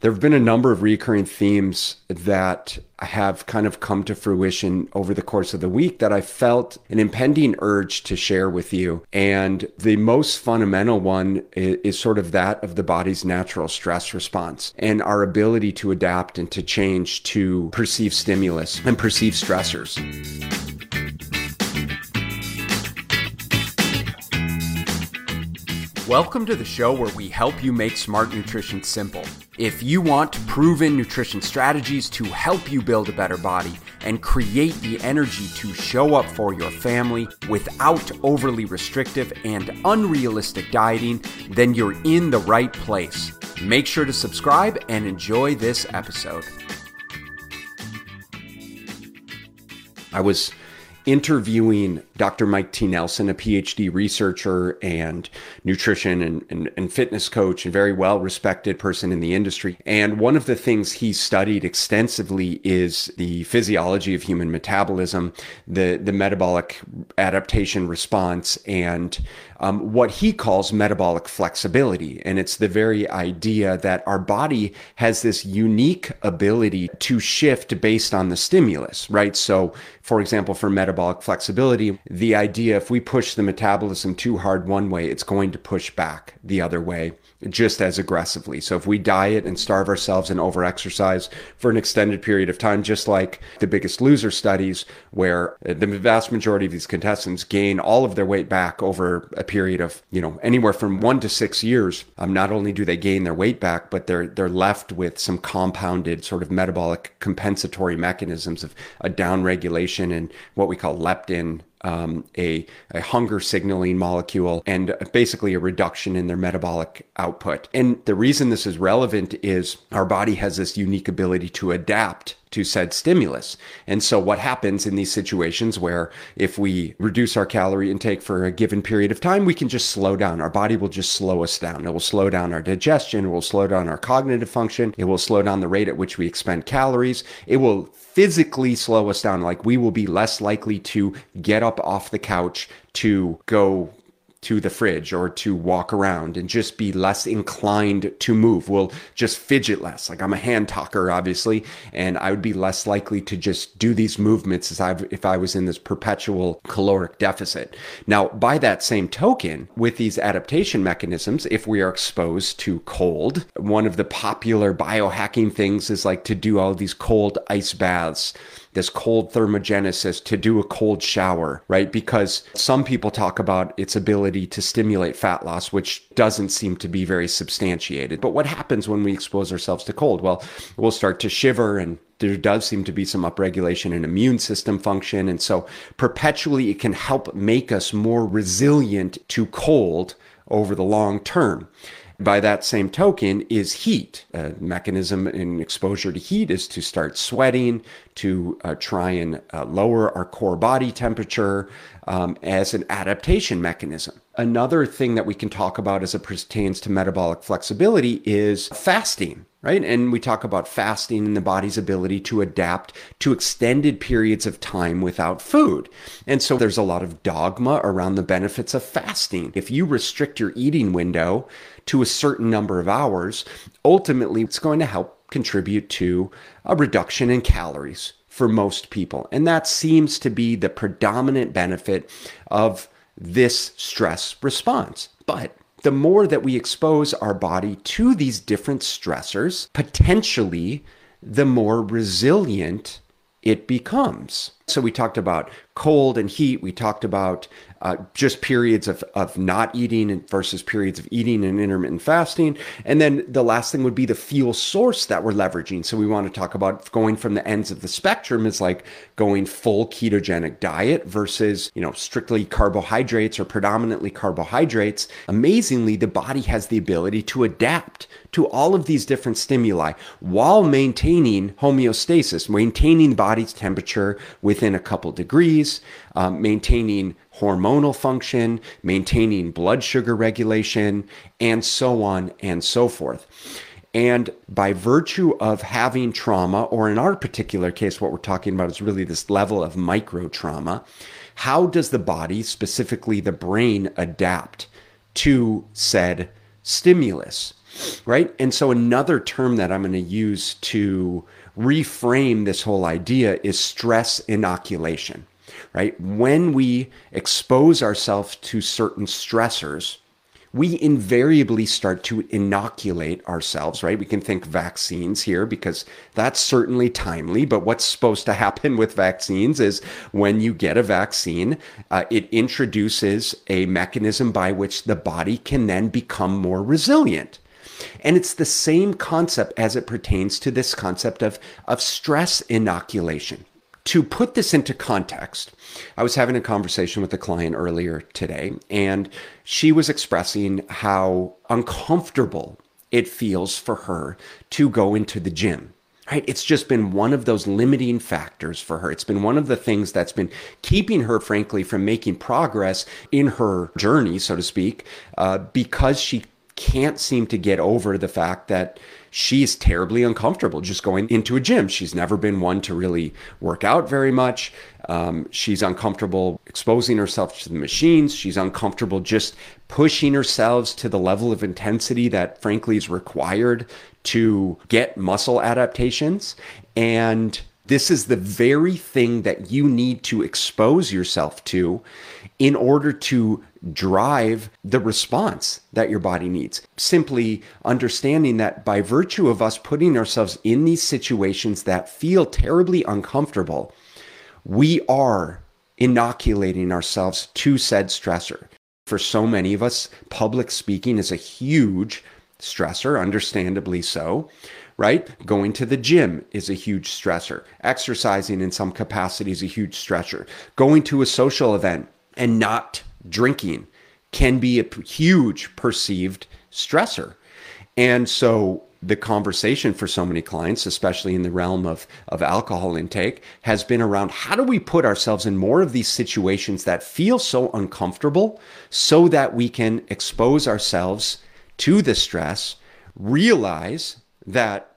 There have been a number of recurring themes that have kind of come to fruition over the course of the week that I felt an impending urge to share with you. And the most fundamental one is, sort of that of the body's natural stress response and our ability to adapt and to change to perceive stimulus and perceive stressors. Welcome to the show where we help you make smart nutrition simple. If you want proven nutrition strategies to help you build a better body and create the energy to show up for your family without overly restrictive and unrealistic dieting, then you're in the right place. Make sure to subscribe and enjoy this episode. I was interviewing Dr. Mike T. Nelson, a PhD researcher and nutrition and, and, and, fitness coach, and very well respected person in the industry. And one of the things he studied extensively is the physiology of human metabolism, the, the metabolic adaptation response, and um, what he calls metabolic flexibility. And it's the very idea that our body has this unique ability to shift based on the stimulus, right? So, for example, for metabolic flexibility, the idea if we push the metabolism too hard one way, it's going to push back the other way just as aggressively. So if we diet and starve ourselves and overexercise for an extended period of time, just like the biggest loser studies, where the vast majority of these contestants gain all of their weight back over a period of, you know, anywhere from one to six years. Um, not only do they gain their weight back, but they're they're left with some compounded sort of metabolic compensatory mechanisms of a downregulation and what we call leptin um, a, a hunger signaling molecule and basically a reduction in their metabolic output. And the reason this is relevant is our body has this unique ability to adapt to said stimulus. And so what happens in these situations where if we reduce our calorie intake for a given period of time, we can just slow down. Our body will just slow us down. It will slow down our digestion. It will slow down our cognitive function. It will slow down the rate at which we expend calories. It will physically slow us down. Like we will be less likely to get up off the couch to go to the fridge or to walk around and just be less inclined to move. We'll just fidget less. Like I'm a hand talker, obviously, and I would be less likely to just do these movements as I if I was in this perpetual caloric deficit. Now, by that same token, with these adaptation mechanisms, if we are exposed to cold, one of the popular biohacking things is like to do all these cold ice baths this cold thermogenesis to do a cold shower, right? Because some people talk about its ability to stimulate fat loss, which doesn't seem to be very substantiated. But what happens when we expose ourselves to cold? Well, we'll start to shiver and there does seem to be some upregulation in immune system function. And so perpetually it can help make us more resilient to cold over the long term. By that same token, is heat. A mechanism in exposure to heat is to start sweating, to uh, try and uh, lower our core body temperature um, as an adaptation mechanism. Another thing that we can talk about as it pertains to metabolic flexibility is fasting right? And we talk about fasting and the body's ability to adapt to extended periods of time without food. And so there's a lot of dogma around the benefits of fasting. If you restrict your eating window to a certain number of hours, ultimately it's going to help contribute to a reduction in calories for most people. And that seems to be the predominant benefit of this stress response. But the more that we expose our body to these different stressors, potentially the more resilient it becomes. So we talked about cold and heat. We talked about uh, just periods of, of not eating versus periods of eating and intermittent fasting. And then the last thing would be the fuel source that we're leveraging. So we want to talk about going from the ends of the spectrum is like going full ketogenic diet versus, you know, strictly carbohydrates or predominantly carbohydrates. Amazingly, the body has the ability to adapt to all of these different stimuli while maintaining homeostasis, maintaining body's temperature within a couple degrees, um, maintaining hormonal function, maintaining blood sugar regulation, and so on and so forth. And by virtue of having trauma, or in our particular case, what we're talking about is really this level of micro trauma, how does the body, specifically the brain, adapt to said stimulus? right? And so another term that I'm going to use to reframe this whole idea is stress inoculation, right? When we expose ourselves to certain stressors, we invariably start to inoculate ourselves, right? We can think vaccines here because that's certainly timely. But what's supposed to happen with vaccines is when you get a vaccine, uh, it introduces a mechanism by which the body can then become more resilient. And it's the same concept as it pertains to this concept of, of stress inoculation. To put this into context, I was having a conversation with a client earlier today, and she was expressing how uncomfortable it feels for her to go into the gym. Right? It's just been one of those limiting factors for her. It's been one of the things that's been keeping her, frankly, from making progress in her journey, so to speak, uh, because she can't seem to get over the fact that she's terribly uncomfortable just going into a gym. She's never been one to really work out very much. Um, she's uncomfortable exposing herself to the machines. She's uncomfortable just pushing herself to the level of intensity that, frankly, is required to get muscle adaptations. And this is the very thing that you need to expose yourself to in order to drive the response that your body needs. Simply understanding that by virtue of us putting ourselves in these situations that feel terribly uncomfortable, we are inoculating ourselves to said stressor. For so many of us, public speaking is a huge stressor, understandably so right? Going to the gym is a huge stressor. Exercising in some capacity is a huge stressor. Going to a social event and not drinking can be a huge perceived stressor. And so the conversation for so many clients, especially in the realm of, of alcohol intake, has been around how do we put ourselves in more of these situations that feel so uncomfortable so that we can expose ourselves to the stress, realize that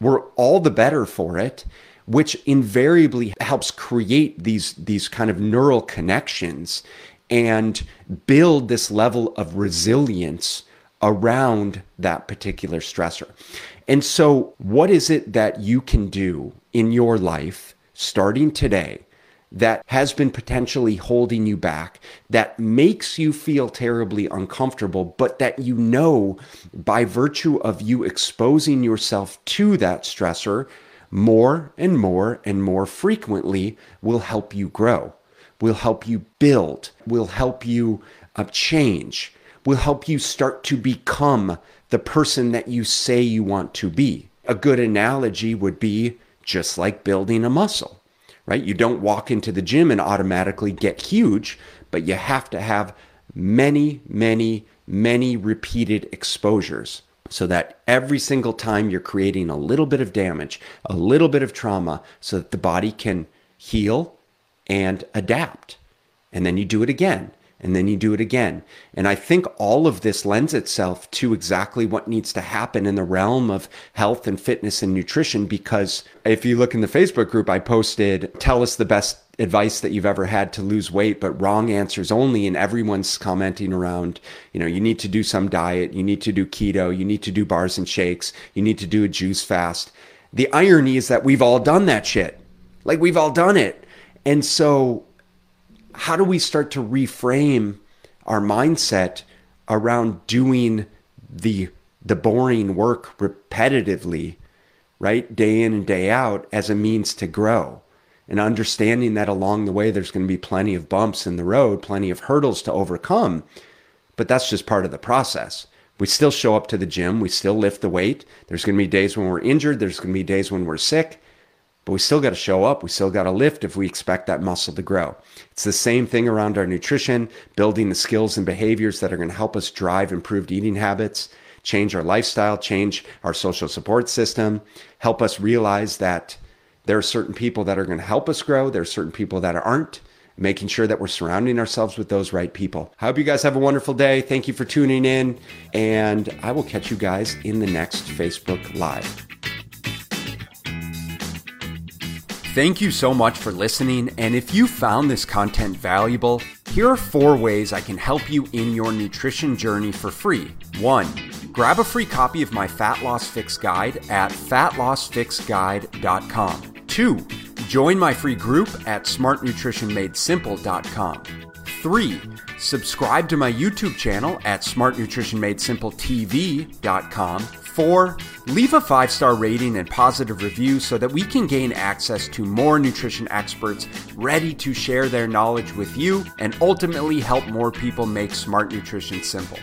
we're all the better for it, which invariably helps create these, these kind of neural connections and build this level of resilience around that particular stressor. And so, what is it that you can do in your life starting today that has been potentially holding you back, that makes you feel terribly uncomfortable, but that you know by virtue of you exposing yourself to that stressor more and more and more frequently will help you grow, will help you build, will help you uh, change, will help you start to become the person that you say you want to be. A good analogy would be just like building a muscle right? You don't walk into the gym and automatically get huge, but you have to have many, many, many repeated exposures so that every single time you're creating a little bit of damage, a little bit of trauma, so that the body can heal and adapt. And then you do it again and then you do it again. And I think all of this lends itself to exactly what needs to happen in the realm of health and fitness and nutrition. Because if you look in the Facebook group, I posted, tell us the best advice that you've ever had to lose weight, but wrong answers only. And everyone's commenting around, you know, you need to do some diet, you need to do keto, you need to do bars and shakes, you need to do a juice fast. The irony is that we've all done that shit. Like we've all done it. And so how do we start to reframe our mindset around doing the the boring work repetitively, right? Day in and day out as a means to grow. And understanding that along the way there's going to be plenty of bumps in the road, plenty of hurdles to overcome, but that's just part of the process. We still show up to the gym, we still lift the weight. There's going to be days when we're injured, there's going to be days when we're sick, but we still got to show up. We still got to lift if we expect that muscle to grow. It's the same thing around our nutrition, building the skills and behaviors that are going to help us drive improved eating habits, change our lifestyle, change our social support system, help us realize that there are certain people that are going to help us grow. There are certain people that aren't. Making sure that we're surrounding ourselves with those right people. I hope you guys have a wonderful day. Thank you for tuning in, and I will catch you guys in the next Facebook Live. Thank you so much for listening. And if you found this content valuable, here are four ways I can help you in your nutrition journey for free. One, Grab a free copy of my Fat Loss Fix Guide at fatlossfixguide.com. Two, join my free group at smartnutritionmadesimple.com. Three, subscribe to my YouTube channel at smartnutritionmadesimpletv.com. Four, leave a five star rating and positive review so that we can gain access to more nutrition experts ready to share their knowledge with you and ultimately help more people make smart nutrition simple.